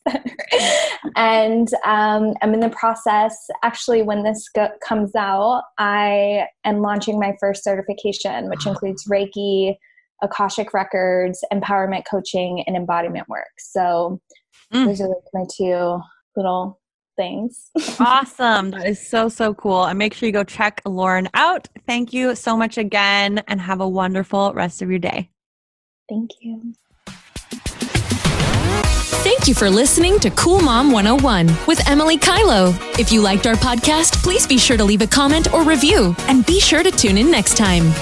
and um, i'm in the process actually when this go- comes out i am launching my first certification which includes reiki akashic records empowerment coaching and embodiment work so mm. those are like my two little things awesome that is so so cool and make sure you go check lauren out thank you so much again and have a wonderful rest of your day Thank you. Thank you for listening to Cool Mom 101 with Emily Kylo. If you liked our podcast, please be sure to leave a comment or review and be sure to tune in next time.